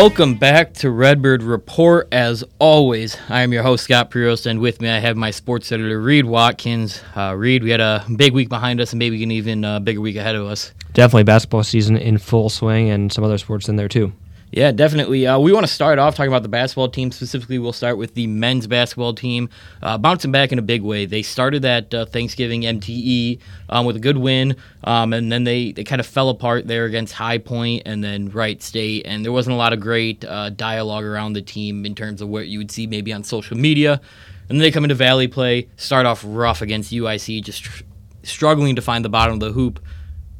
Welcome back to Redbird Report. As always, I am your host, Scott Prios, and with me I have my sports editor, Reed Watkins. Uh, Reed, we had a big week behind us and maybe an even uh, bigger week ahead of us. Definitely basketball season in full swing and some other sports in there too. Yeah, definitely. Uh, we want to start off talking about the basketball team. Specifically, we'll start with the men's basketball team, uh, bouncing back in a big way. They started that uh, Thanksgiving MTE um, with a good win, um, and then they, they kind of fell apart there against High Point and then Wright State. And there wasn't a lot of great uh, dialogue around the team in terms of what you would see maybe on social media. And then they come into Valley play, start off rough against UIC, just tr- struggling to find the bottom of the hoop.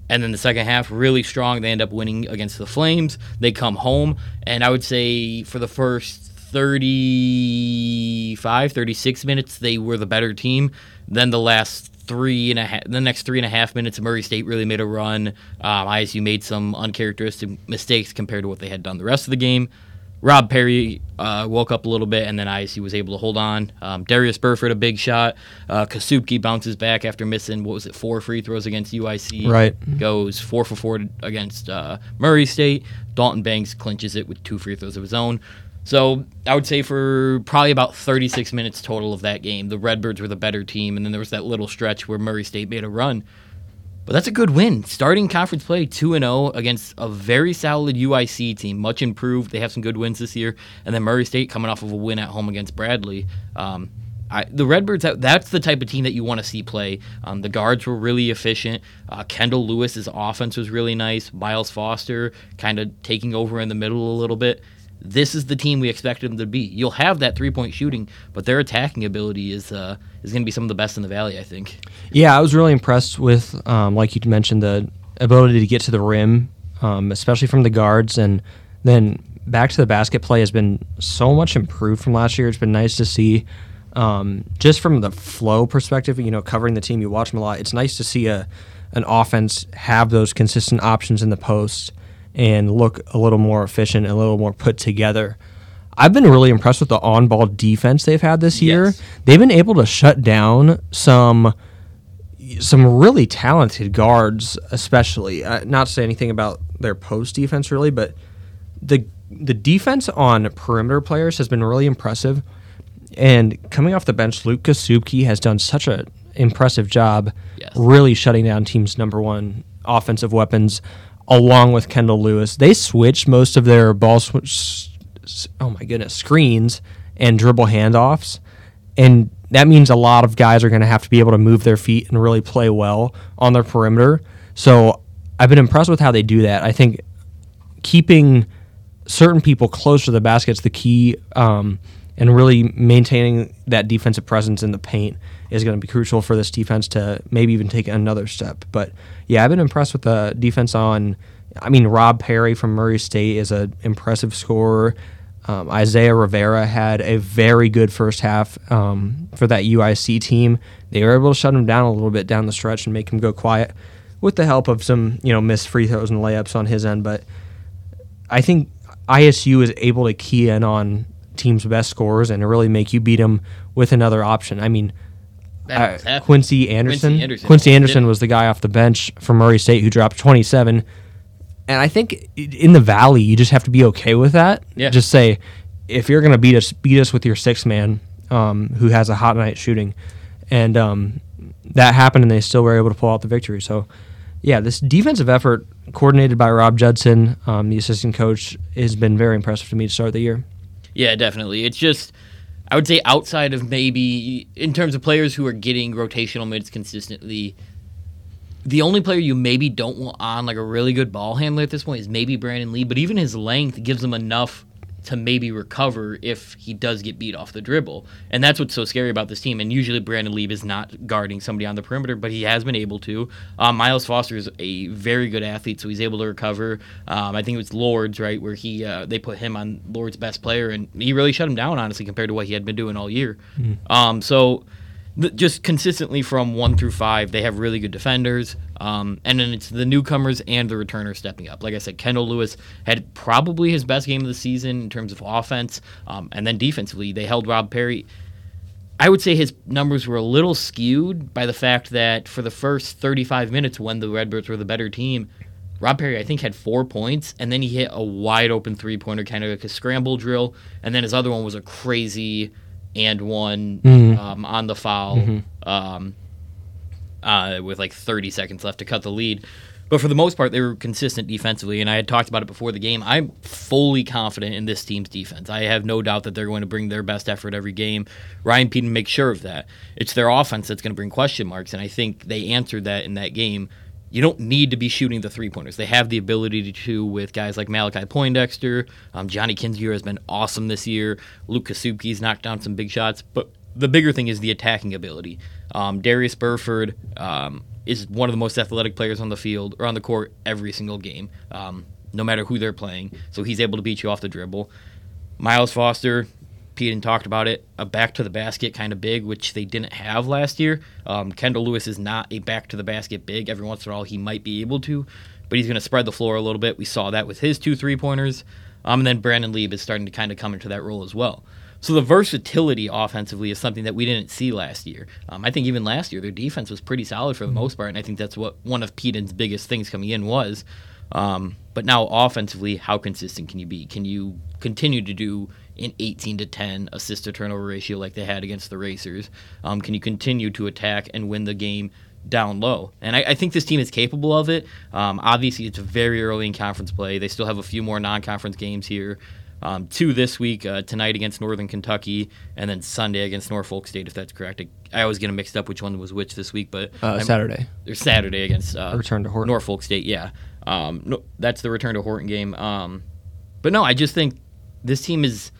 And then the second half, really strong. They end up winning against the Flames. They come home. And I would say for the first 35, 36 minutes, they were the better team. Then the last three and a half, the next three and a half minutes, Murray State really made a run. Um, ISU made some uncharacteristic mistakes compared to what they had done the rest of the game. Rob Perry uh, woke up a little bit, and then ISU was able to hold on. Um, Darius Burford, a big shot. Uh, Kasubke bounces back after missing, what was it, four free throws against UIC. Right. Goes four for four against uh, Murray State. Dalton Banks clinches it with two free throws of his own. So I would say for probably about 36 minutes total of that game, the Redbirds were the better team, and then there was that little stretch where Murray State made a run. But that's a good win. Starting conference play 2 0 against a very solid UIC team, much improved. They have some good wins this year. And then Murray State coming off of a win at home against Bradley. Um, I, the Redbirds, that's the type of team that you want to see play. Um, the guards were really efficient. Uh, Kendall Lewis's offense was really nice. Miles Foster kind of taking over in the middle a little bit this is the team we expected them to be. You'll have that three point shooting, but their attacking ability is uh, is going to be some of the best in the valley. I think. Yeah, I was really impressed with, um, like you mentioned, the ability to get to the rim, um, especially from the guards, and then back to the basket play has been so much improved from last year. It's been nice to see. Um, just from the flow perspective, you know, covering the team, you watch them a lot. It's nice to see a an offense have those consistent options in the post and look a little more efficient, a little more put together. I've been really impressed with the on-ball defense they've had this year. Yes. They've been able to shut down some some really talented guards, especially. Uh, not to say anything about their post defense really, but the the defense on perimeter players has been really impressive. And coming off the bench, Luke Kasubke has done such a impressive job, Yes. really shutting down teams' number one offensive weapons, along with Kendall Lewis. They switch most of their ball switch, oh my goodness, screens and dribble handoffs, and that means a lot of guys are going to have to be able to move their feet and really play well on their perimeter. So I've been impressed with how they do that. I think keeping certain people close to the basket is the key, um, and really maintaining that defensive presence in the paint is going to be crucial for this defense to maybe even take another step. But yeah, I've been impressed with the defense on. I mean, Rob Perry from Murray State is an impressive scorer. Um, Isaiah Rivera had a very good first half um, for that UIC team. They were able to shut him down a little bit down the stretch and make him go quiet, with the help of some you know missed free throws and layups on his end. But I think ISU is able to key in on teams' best scorers and really make you beat them with another option. I mean, uh. Quincy Anderson. Quincy Anderson. Quincy Anderson was the guy off the bench from Murray State who dropped 27. And I think in the Valley, you just have to be okay with that. Yeah. Just say, if you're going to beat us, beat us with your six man um, who has a hot night shooting. And um, that happened, and they still were able to pull out the victory. So, yeah, this defensive effort, coordinated by Rob Judson, um, the assistant coach, has been very impressive to me to start the year. Yeah, definitely. It's just, I would say outside of maybe in terms of players who are getting rotational minutes consistently, the only player you maybe don't want on like a really good ball handler at this point is maybe Brandon Lieb. But even his length gives him enough to maybe recover if he does get beat off the dribble. And that's what's so scary about this team. And usually Brandon Lieb is not guarding somebody on the perimeter, but he has been able to. Um, Miles Foster is a very good athlete, so he's able to recover. Um, I think it was Lords, right, where he uh, they put him on Lords' best player, and he really shut him down, honestly, compared to what he had been doing all year. Um, so just consistently from one through five, they have really good defenders. Um, and then it's the newcomers and the returners stepping up. Like I said, Kendall Lewis had probably his best game of the season in terms of offense. Um, and then defensively, they held Rob Perry. I would say his numbers were a little skewed by the fact that for the first 35 minutes, when the Redbirds were the better team, Rob Perry, I think, had four points, and then he hit a wide open three pointer, kind of like a scramble drill, and then his other one was a crazy and one um, on the foul um, uh, with like 30 seconds left to cut the lead. But for the most part, they were consistent defensively, and I had talked about it before the game. I'm fully confident in this team's defense. I have no doubt that they're going to bring their best effort every game. Ryan Pedon makes sure of that. It's their offense that's going to bring question marks, and I think they answered that in that game. You don't need to be shooting the three pointers. They have the ability to with guys like Malachi Poindexter. Um, Johnny Kinziger has been awesome this year. Luke Kasubke's knocked down some big shots, but the bigger thing is the attacking ability. Um, Darius Burford um, is one of the most athletic players on the field or on the court every single game, um, no matter who they're playing. So he's able to beat you off the dribble. Miles Foster, Pedon talked about it, a back to the basket kind of big, which they didn't have last year. Um, Kendall Lewis is not a back to the basket big. Every once in a while, he might be able to, but he's going to spread the floor a little bit. We saw that with his two three pointers. Um, and then Brandon Lieb is starting to kind of come into that role as well. So the versatility offensively is something that we didn't see last year. Um, I think even last year their defense was pretty solid for the most part, and I think that's what one of Pedon's biggest things coming in was. Um, but now offensively, how consistent can you be? Can you continue to do an 18 to 10 assist to turnover ratio like they had against the Racers? Um, can you continue to attack and win the game down low? And I, I think this team is capable of it. Um, obviously, it's very early in conference play. They still have a few more non-conference games here. Um, two this week, uh, tonight against Northern Kentucky, and then Sunday against Norfolk State, if that's correct. I, I always get them mixed up which one was which this week, but Uh, Saturday. or Saturday against uh, Return to Horton. Norfolk State. Yeah, um, no, that's the return to Horton game. Um, but no, I just think this team is.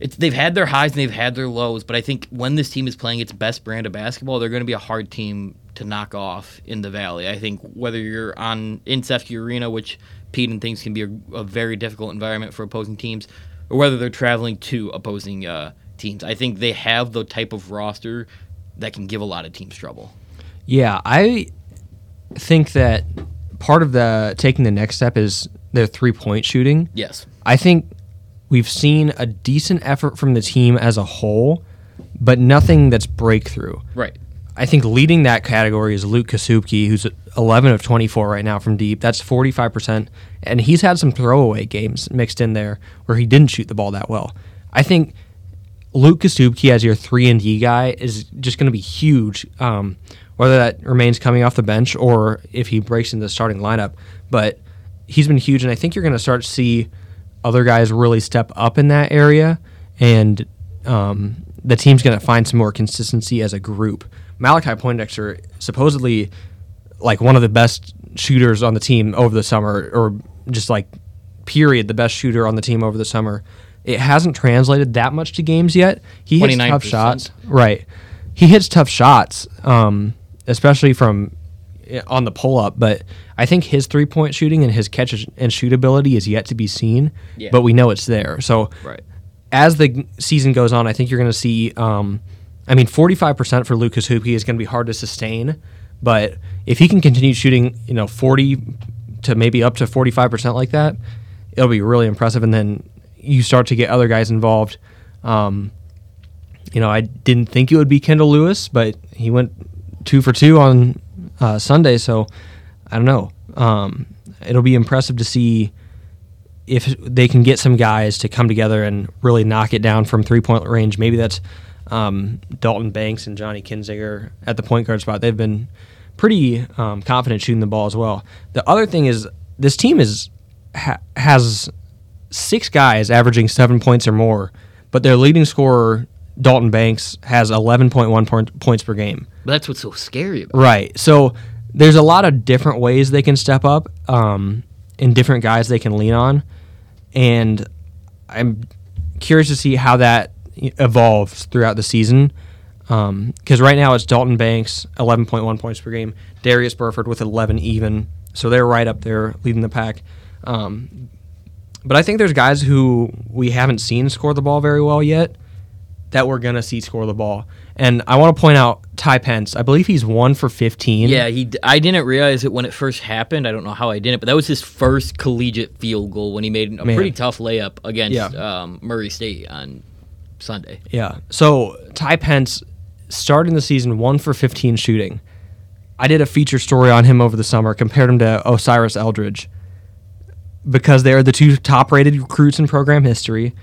It's, they've had their highs and they've had their lows, but I think when this team is playing its best brand of basketball, they're going to be a hard team to knock off in the Valley. I think whether you're on in CEFCU Arena, which Pedon thinks can be a, a very difficult environment for opposing teams, or whether they're traveling to opposing uh, teams, I think they have the type of roster that can give a lot of teams trouble. Yeah, I think that part of the taking the next step is their three point shooting. Yes. I think we've seen a decent effort from the team as a whole, but nothing that's breakthrough. Right. I think leading that category is Luke Kasubke, who's 11 of 24 right now from deep. That's 45%. And he's had some throwaway games mixed in there where he didn't shoot the ball that well. I think Luke Kasubke as your 3 and D guy is just going to be huge, um, whether that remains coming off the bench or if he breaks into the starting lineup. But he's been huge, and I think you're going to start to see other guys really step up in that area, and um, the team's going to find some more consistency as a group. Malachi Poindexter supposedly like one of the best shooters on the team over the summer, or just like period the best shooter on the team over the summer. It hasn't translated that much to games yet. He hits tough 29%. shots, right? He hits tough shots, um, especially from on the pull up. But I think his three point shooting and his catch and shoot ability is yet to be seen. Yeah. But we know it's there. So Right. as the season goes on, I think you're going to see. Um, I mean, 45% for Luke Kasubke is going to be hard to sustain, but if he can continue shooting, you know, 40 to maybe up to 45% like that, it'll be really impressive. And then you start to get other guys involved. Um, you know, I didn't think it would be Kendall Lewis, but he went two for two on uh, Sunday. So I don't know. Um, it'll be impressive to see if they can get some guys to come together and really knock it down from three point range. Maybe that's um, Dalton Banks and Johnny Kinziger at the point guard spot. They've been pretty um, confident shooting the ball as well. The other thing is this team is ha- has six guys averaging seven points or more, but their leading scorer Dalton Banks has 11.1 points per game. But that's what's so scary about. Right. So there's a lot of different ways they can step up, um, and different guys they can lean on, and I'm curious to see how that evolves throughout the season. Because right now it's Dalton Banks, 11.1 points per game, Darius Burford with 11 even, so they're right up there leading the pack. Um, but I think there's guys who we haven't seen score the ball very well yet that we're gonna see score the ball. And I want to point out Ty Pence. I believe he's one for 15. Yeah, he. I didn't realize it when it first happened. I don't know how I didn't, but that was his first collegiate field goal when he made a Man. pretty tough layup against Yeah. um, Murray State on Sunday. Yeah. So Ty Pence starting the season one for 15 shooting. I did a feature story on him over the summer, compared him to Osiris Eldridge because they're the two top rated recruits in program history.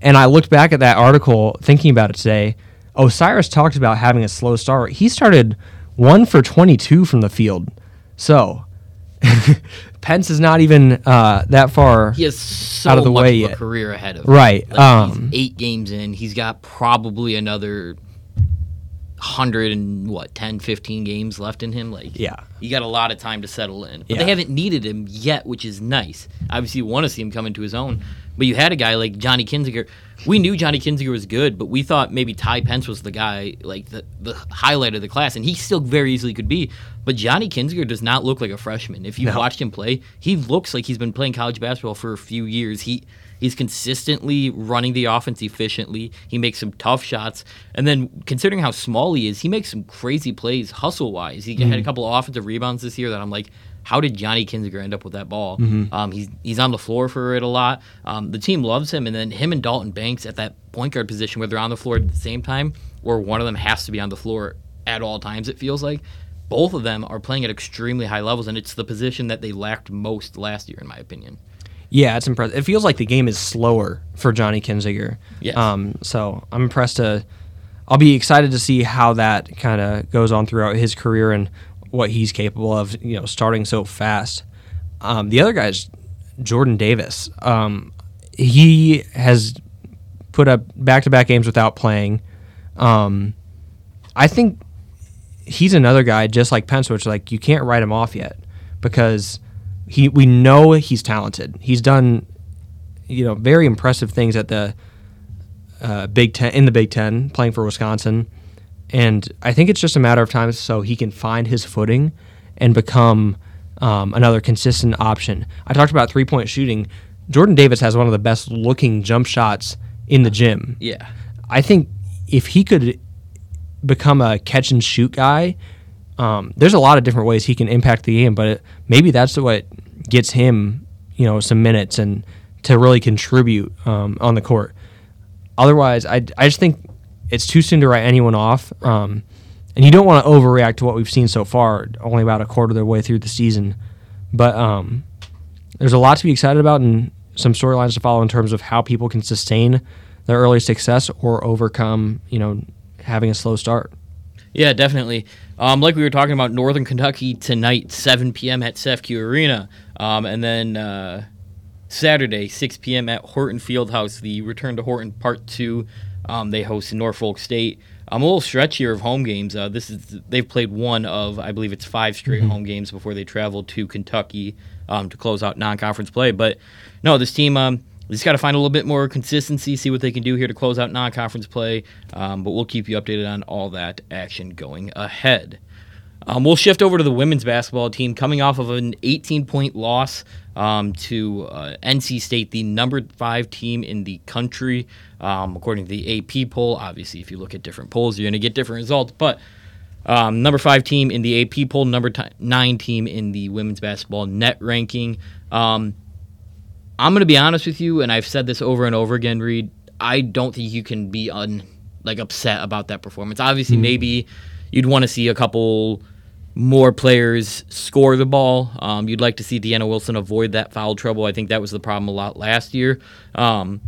And I looked back at that article thinking about it today. Osiris talked about having a slow start. He started one for 22 from the field. So Pence is not even uh, that far. He has so Out of the much way of a yet. career ahead of him. Right, Like, um, he's eight games in. He's got probably another hundred and what 10, 15 games left in him. Like Yeah. you got a lot of time to settle in. But Yeah. they haven't needed him yet, which is nice. Obviously, you want to see him come into his own. But you had a guy like Johnny Kinziger. We knew Johnny Kinziger was good, but we thought maybe Ty Pence was the guy, like the, the highlight of the class, and he still very easily could be. But Johnny Kinziger does not look like a freshman. If you've No. watched him play, he looks like he's been playing college basketball for a few years. He he's consistently running the offense efficiently. He makes some tough shots, and then considering how small he is, he makes some crazy plays hustle wise. He had a mm. couple of offensive rebounds this year that I'm like, how did Johnny Kinziger end up with that ball? Um, he's he's on the floor for it a lot. Um, the team loves him, and then him and Dalton Banks at that point guard position where they're on the floor at the same time, or one of them has to be on the floor at all times. It feels like both of them are playing at extremely high levels, and it's the position that they lacked most last year, in my opinion. Yeah, it's impressive. It feels like the game is slower for Johnny Kinziger. Yes. Um, so I'm impressed to. I'll be excited to see how that kind of goes on throughout his career and what he's capable of. You know, starting so fast. Um, the other guy's Jordan Davis. Um, he has put up back-to-back games without playing. Um, I think he's another guy just like Pence, which like you can't write him off yet because he we know he's talented. He's done you know very impressive things at the uh, Big Ten in the Big Ten playing for Wisconsin, and I think it's just a matter of time so he can find his footing and become um, another consistent option. I talked about three point shooting. Jordan Davis has one of the best looking jump shots in the gym. Yeah. I think if he could become a catch and shoot guy, um, there's a lot of different ways he can impact the game. But it, maybe that's what gets him, you know, some minutes and to really contribute um, on the court. Otherwise, I, I just think it's too soon to write anyone off. Um, and you don't want to overreact to what we've seen so far, only about a quarter of the way through the season. But um, there's a lot to be excited about and some storylines to follow in terms of how people can sustain their early success or overcome, you know, having a slow start. Yeah, definitely. Um, like we were talking about, Northern Kentucky tonight, 7 p.m. at CEFCU Arena, um, and then uh, Saturday, 6 p.m. at Horton Fieldhouse. The return to Horton Part Two. Um, they host Norfolk State. I'm a little stretch here of home games. Uh, this is they've played one of I believe it's five straight home games before they travel to Kentucky um, to close out non-conference play. But no, this team um, just got to find a little bit more consistency, see what they can do here to close out non-conference play. Um, but we'll keep you updated on all that action going ahead. Um, we'll shift over to the women's basketball team coming off of an 18 point loss um, to uh, NC State, the number five team in the country, um, according to the AP poll. Obviously, if you look at different polls, you're going to get different results. But um, number five team in the AP poll, number ti nine team in the women's basketball net ranking. Um, I'm going to be honest with you, and I've said this over and over again, Reed. I don't think you can be un like upset about that performance. Obviously, maybe you'd want to see a couple more players score the ball. Um, you'd like to see Deanna Wilson avoid that foul trouble. I think that was the problem a lot last year. Um,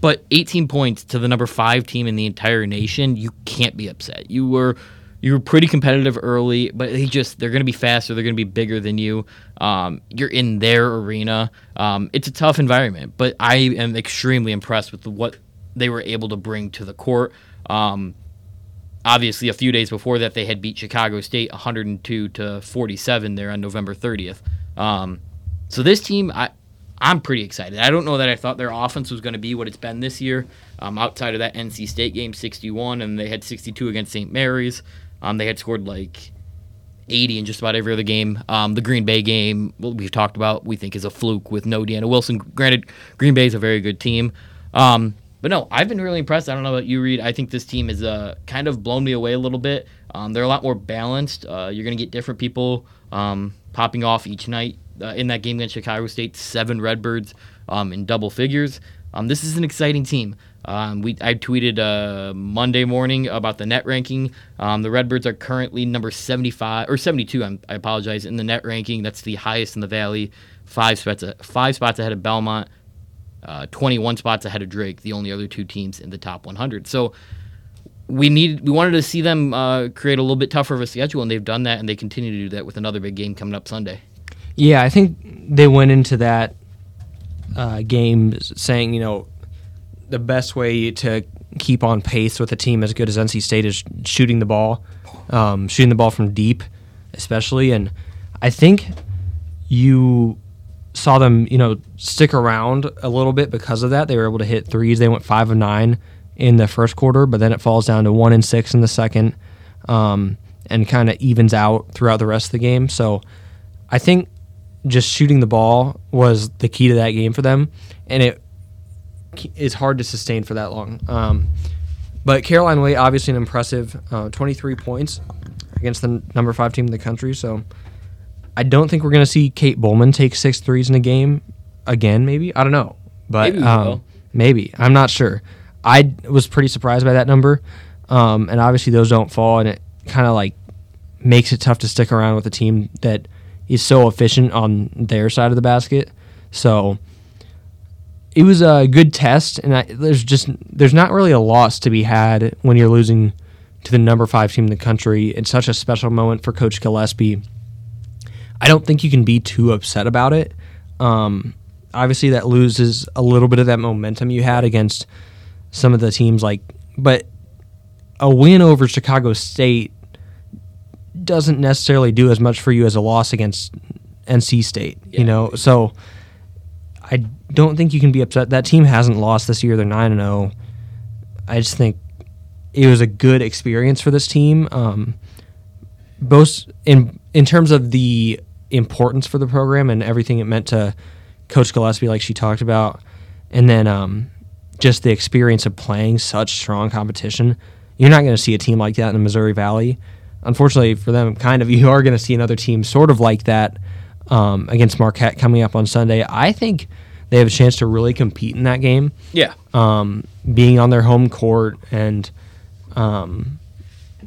but 18 points to the number five team in the entire nation, you can't be upset. You were you were pretty competitive early, but they just they're going to be faster. They're going to be bigger than you. Um, you're in their arena. Um, it's a tough environment, but I am extremely impressed with what they were able to bring to the court. Um, obviously, a few days before that, they had beat Chicago State 102 to 47 there on November 30th. Um, so this team, I I'm pretty excited. I don't know that I thought their offense was going to be what it's been this year. Um, outside of that NC State game, 61, and they had 62 against St. Mary's. Um, they had scored like 80 in just about every other game. Um, the Green Bay game, we've talked about, we think is a fluke with no Deanna Wilson. Granted, Green Bay is a very good team. Um, but no, I've been really impressed. I don't know about you, Reed. I think this team has uh, kind of blown me away a little bit. Um, they're a lot more balanced. Uh, you're going to get different people um, popping off each night. Uh, in that game against Chicago State, seven Redbirds um, in double figures. Um, this is an exciting team. Um, we I tweeted uh, Monday morning about the net ranking. Um, the Redbirds are currently number 75 or 72. I'm, i apologize in the net ranking. That's the highest in the valley. Five spots five spots ahead of Belmont. Uh, 21 spots ahead of Drake. The only other two teams in the top 100. So we need we wanted to see them uh, create a little bit tougher of a schedule, and they've done that, and they continue to do that with another big game coming up Sunday. Yeah, I think they went into that uh, game saying, you know, the best way to keep on pace with a team as good as NC State is shooting the ball, um, shooting the ball from deep, especially. And I think you saw them, you know, stick around a little bit because of that. They were able to hit threes. They went five of nine in the first quarter, but then it falls down to one and six in the second, um, and kind of evens out throughout the rest of the game. So I think just shooting the ball was the key to that game for them, and it is hard to sustain for that long. Um, but Caroline Waite, obviously an impressive uh, 23 points against the number five team in the country. So I don't think we're going to see Kate Bowman take six threes in a game again. Maybe I don't know, but maybe, um, maybe. I'm not sure. I was pretty surprised by that number, um, and obviously those don't fall, and it kind of like makes it tough to stick around with a team that is so efficient on their side of the basket. So it was a good test, and I, there's just there's not really a loss to be had when you're losing to the number five team in the country. It's such a special moment for Coach Gillespie. I don't think you can be too upset about it. Um, obviously, that loses a little bit of that momentum you had against some of the teams, like, but a win over Chicago State doesn't necessarily do as much for you as a loss against NC State. Yeah. You know, so I don't think you can be upset. That team hasn't lost this year. They're nine and zero. Oh. I just think it was a good experience for this team. Um, both in in terms of the importance for the program and everything it meant to Coach Gillespie, like she talked about, and then um, just the experience of playing such strong competition. You're not going to see a team like that in the Missouri Valley. Unfortunately for them, kind of, you are going to see another team sort of like that um, against Marquette coming up on Sunday. I think they have a chance to really compete in that game. Yeah. Um, being on their home court and, um,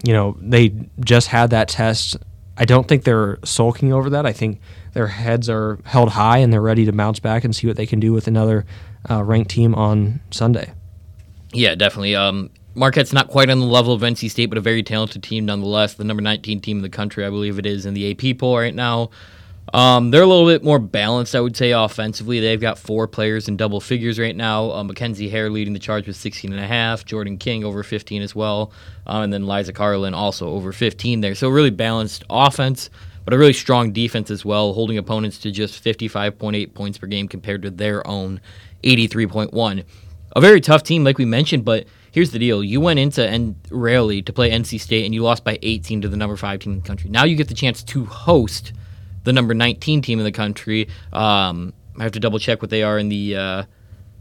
you know, they just had that test. I don't think they're sulking over that. I think their heads are held high and they're ready to bounce back and see what they can do with another uh, ranked team on Sunday. Yeah, definitely. Um, Marquette's not quite on the level of NC State, but a very talented team nonetheless. The number 19 team in the country, I believe it is, in the AP poll right now. Um, they're a little bit more balanced, I would say, offensively. They've got four players in double figures right now. Uh, Mackenzie Hare leading the charge with 16 and a half. Jordan King over 15 as well. Um, and then Liza Karlen also over 15 there. So really balanced offense, but a really strong defense as well, holding opponents to just 55.8 points per game compared to their own 83.1. A very tough team, like we mentioned, but here's the deal. You went into and Raleigh to play NC State and you lost by 18 to the number five team in the country. Now you get the chance to host – the number 19 team in the country. Um, I have to double check what they are in the uh,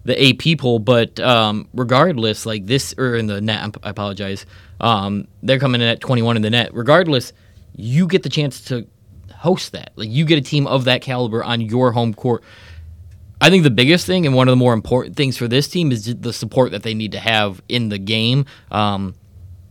the AP poll, but um, regardless, like this or in the net, I apologize. Um, they're coming in at 21 in the net. Regardless, you get the chance to host that. Like you get a team of that caliber on your home court. I think the biggest thing and one of the more important things for this team is the support that they need to have in the game. Um,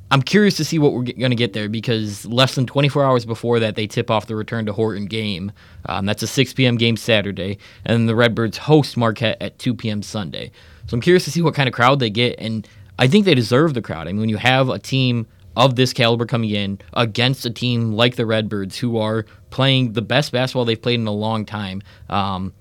I'm curious to see what we're going to get there because less than 24 hours before that, they tip off the return to Horton game. Um, that's a 6 p.m. game Saturday, and the Redbirds host Marquette at 2 p.m. Sunday. So I'm curious to see what kind of crowd they get, and I think they deserve the crowd. I mean, when you have a team of this caliber coming in against a team like the Redbirds, who are playing the best basketball they've played in a long time, um,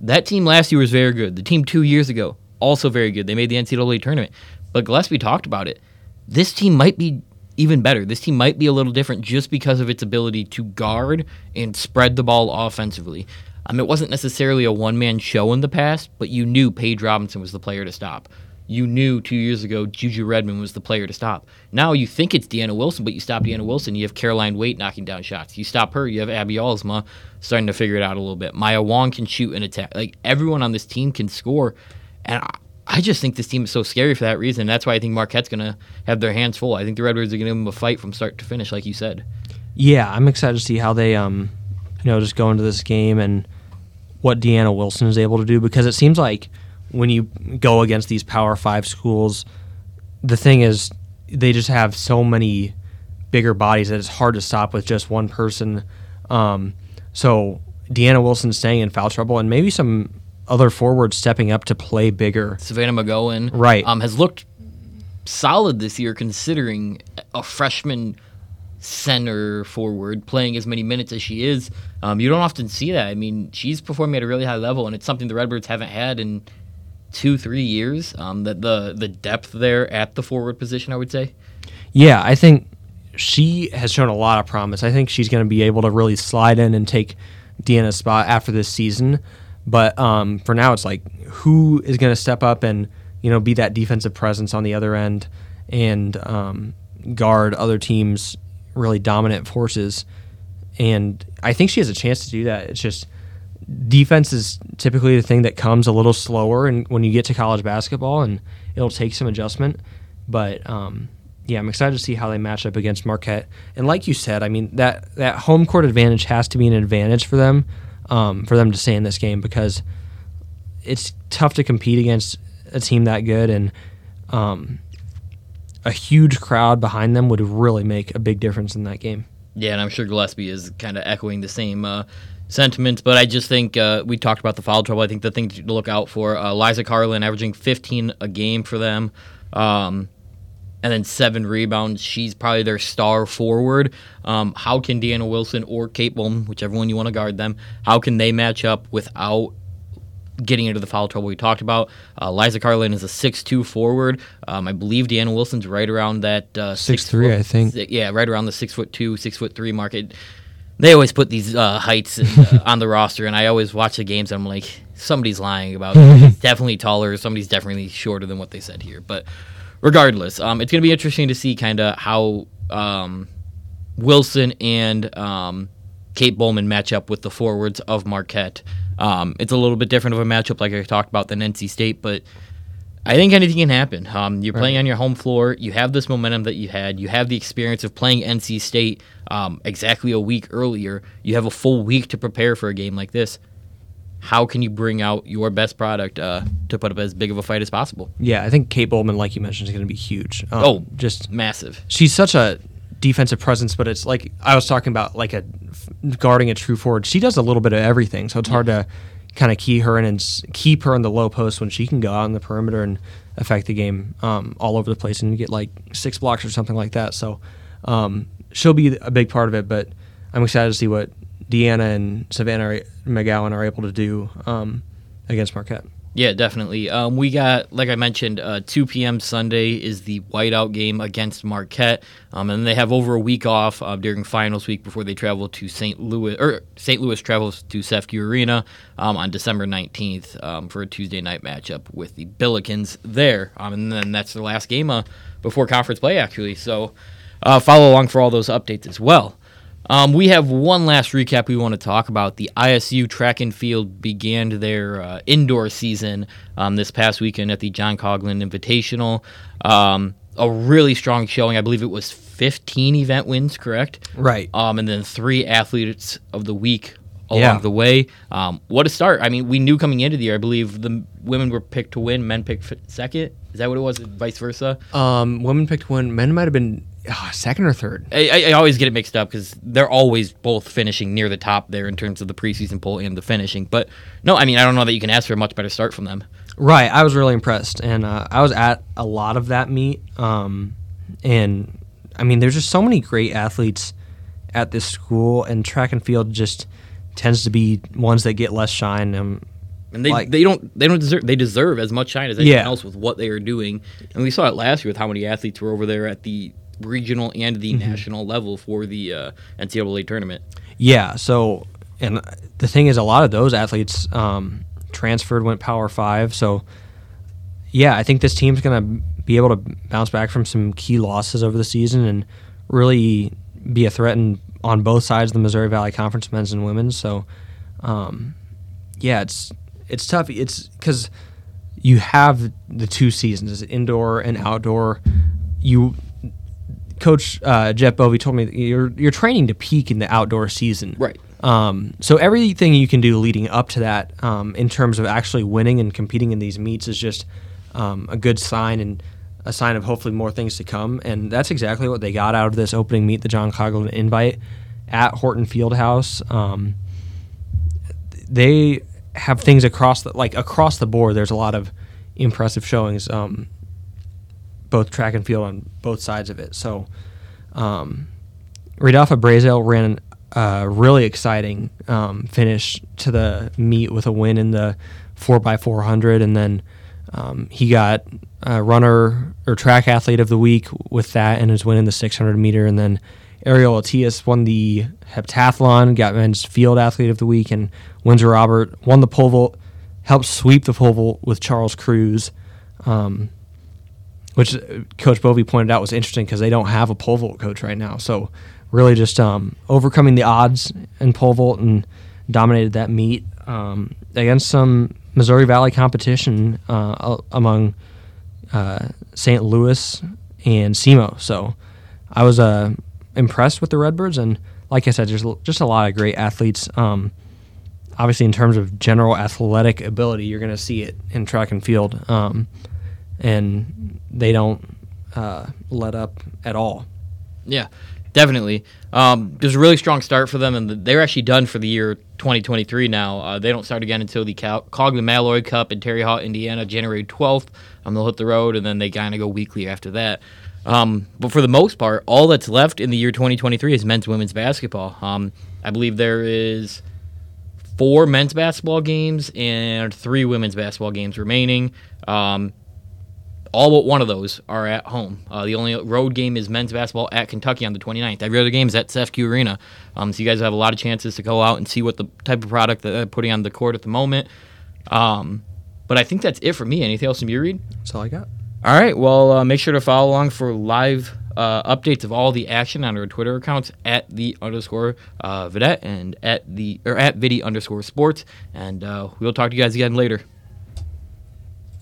that team last year was very good. The team two years ago, also very good. They made the NCAA tournament. But Gillespie talked about it this team might be even better. This team might be a little different just because of its ability to guard and spread the ball offensively. Um, it wasn't necessarily a one man show in the past, but you knew Paige Robinson was the player to stop. You knew two years ago Juju Redmond was the player to stop. Now you think it's Deanna Wilson, but you stop Deanna Wilson. You have Caroline Waite knocking down shots. You stop her, you have Abby Alsma starting to figure it out a little bit. Maya Wong can shoot and attack. Like everyone on this team can score. And I just think this team is so scary for that reason. That's why I think Marquette's going to have their hands full. I think the Redbirds are going to give them a fight from start to finish, like you said. Yeah, I'm excited to see how they, um, you know, just go into this game and what Deanna Wilson is able to do because it seems like when you go against these Power Five schools, the thing is they just have so many bigger bodies that it's hard to stop with just one person. Um, so Deanna Wilson staying in foul trouble, and maybe some other forwards stepping up to play bigger. Savannah McGowan, Right. um, has looked solid this year considering a freshman center forward playing as many minutes as she is. Um, you don't often see that. I mean, she's performing at a really high level, and it's something the Redbirds haven't had in two, three years. Um, that the the depth there at the forward position, I would say. Yeah, I think she has shown a lot of promise. I think she's going to be able to really slide in and take Deanna's spot after this season. But um, for now, it's like who is going to step up and you know be that defensive presence on the other end and um, guard other teams' really dominant forces. And I think she has a chance to do that. It's just defense is typically the thing that comes a little slower and when you get to college basketball and it'll take some adjustment but um, yeah i'm excited to see how they match up against marquette and like you said i mean that that home court advantage has to be an advantage for them um, for them to stay in this game because it's tough to compete against a team that good and um, a huge crowd behind them would really make a big difference in that game Yeah, and I'm sure Gillespie is kind of echoing the same uh, sentiments, but I just think uh, we talked about the foul trouble. I think the thing to look out for uh, Liza Karlen averaging 15 a game for them, um, and then seven rebounds. She's probably their star forward. Um, how can Deanna Wilson or Kate Bowman, whichever one you want to guard them, how can they match up without getting into the foul trouble we talked about. Uh, Liza Karlen is a six-two forward. Um, I believe Deanna Wilson's right around that uh, six 6'3", foot- I think. si- Yeah, right around the six foot two, six foot three mark. It, they always put these uh, heights uh, on the roster, and I always watch the games. and I'm like, somebody's lying about it. definitely taller. Somebody's definitely shorter than what they said here. But regardless, um, it's going to be interesting to see kind of how um, Wilson and um, Kate Bowman match up with the forwards of Marquette. Um, it's a little bit different of a matchup, like I talked about, than NC State, but I think anything can happen. Um, you're playing on your home floor. You have this momentum that you had. You have the experience of playing NC State um, exactly a week earlier. You have a full week to prepare for a game like this. How can you bring out your best product uh, to put up as big of a fight as possible? yeah i think kate bowman like you mentioned is going to be huge um, Oh. just Massive. she's such a defensive presence, but it's like I was talking about, like a guarding a true forward. She does a little bit of everything, so it's hard to kind of key her in and keep her in the low post when she can go out on the perimeter and affect the game um, all over the place and get like six blocks or something like that. So um, she'll be a big part of it, but I'm excited to see what Deanna and Savannah are- McGowan are able to do um, against Marquette. Yeah, definitely. Um, we got, like I mentioned, uh, 2 p.m. Sunday is the whiteout game against Marquette, um, and they have over a week off uh, during finals week before they travel to St. Louis. Or St. Louis travels to CEFCU Arena um, on December 19th um, for a Tuesday night matchup with the Billikens there, um, and then that's the last game uh, before conference play, actually. So uh, follow along for all those updates as well. Um, we have one last recap we want to talk about. The ISU track and field began their uh, indoor season um, this past weekend at the John Coughlin Invitational. Um, a really strong showing. I believe it was 15 event wins, correct? Right. Um, and then three athletes of the week along Yeah. the way. Um, what a start! I mean, we knew coming into the year. I believe the women were picked to win, men picked second. Is that what it was? Vice versa. Um, women picked one. Men might have been uh, second or third. I, I- I always get it mixed up because they're always both finishing near the top there in terms of the preseason poll and the finishing. But no, I mean I don't know that you can ask for a much better start from them. Right, I was really impressed, and uh, I was at a lot of that meet. Um, and I mean, there's just so many great athletes at this school, and track and field just tends to be ones that get less shine. Um, And they, Like- they don't they don't deserve they deserve as much shine as anyone Yeah. else with what they are doing. And we saw it last year with how many athletes were over there at the regional and the Mm-hmm. national level for the uh, NCAA tournament. yeah, so and the thing is, a lot of those athletes um, transferred, went Power Five. So yeah, I think this team's gonna be able to bounce back from some key losses over the season and really be a threat in, on both sides of the Missouri Valley Conference, men's and women's. So um, yeah, it's it's tough. It's because you have the two seasons, indoor and outdoor. You, Coach uh, Jeff Bovey told me that you're you're training to peak in the outdoor season, Right. Um, so everything you can do leading up to that, um, in terms of actually winning and competing in these meets, is just um, a good sign and a sign of hopefully more things to come. And that's exactly what they got out of this opening meet, the John Coughlin invite at Horton Fieldhouse. Um, they have things across the like across the board. There's a lot of impressive showings, um, both track and field on both sides of it. So, um, Rodolfo Brazel ran a really exciting um, finish to the meet with a win in the 4x400, and then um, he got a runner or track athlete of the week with that and is winning the 600 meter, and then Ariel Atias won the heptathlon, got men's field athlete of the week, and Windsor Robert won the pole vault, helped sweep the pole vault with Charles Cruz, um, which uh, Coach Bovey pointed out was interesting because they don't have a pole vault coach right now. So really just um, overcoming the odds in pole vault and dominated that meet um, against some Missouri Valley competition uh, among uh, St. Louis and SEMO. So I was uh, impressed with the Redbirds, and like I said, there's just a lot of great athletes. Um, obviously, in terms of general athletic ability, you're going to see it in track and field, um, and they don't uh, let up at all. Yeah, definitely. Um, there's a really strong start for them, and they're actually done for the year 2023 now. Uh, they don't start again until the Cal- Coghlan Malloy Cup in Terre Haute, Indiana, January 12th. Um, they'll hit the road, and then they kind of go weekly after that. Um, but for the most part, all that's left in the year 2023 is men's women's basketball. Um, I believe there is four men's basketball games and three women's basketball games remaining. Um, all but one of those are at home. Uh, the only road game is men's basketball at Kentucky on the 29th. Every other game is at CEFCU Arena. Um, so you guys have a lot of chances to go out and see what the type of product that they're putting on the court at the moment. Um, but I think that's it for me. Anything else from you, Reed? That's all I got. All right. Well, uh, make sure to follow along for live uh, updates of all the action on our Twitter accounts at the underscore uh, vidette and at the or at vidi underscore sports. And uh, we'll talk to you guys again later.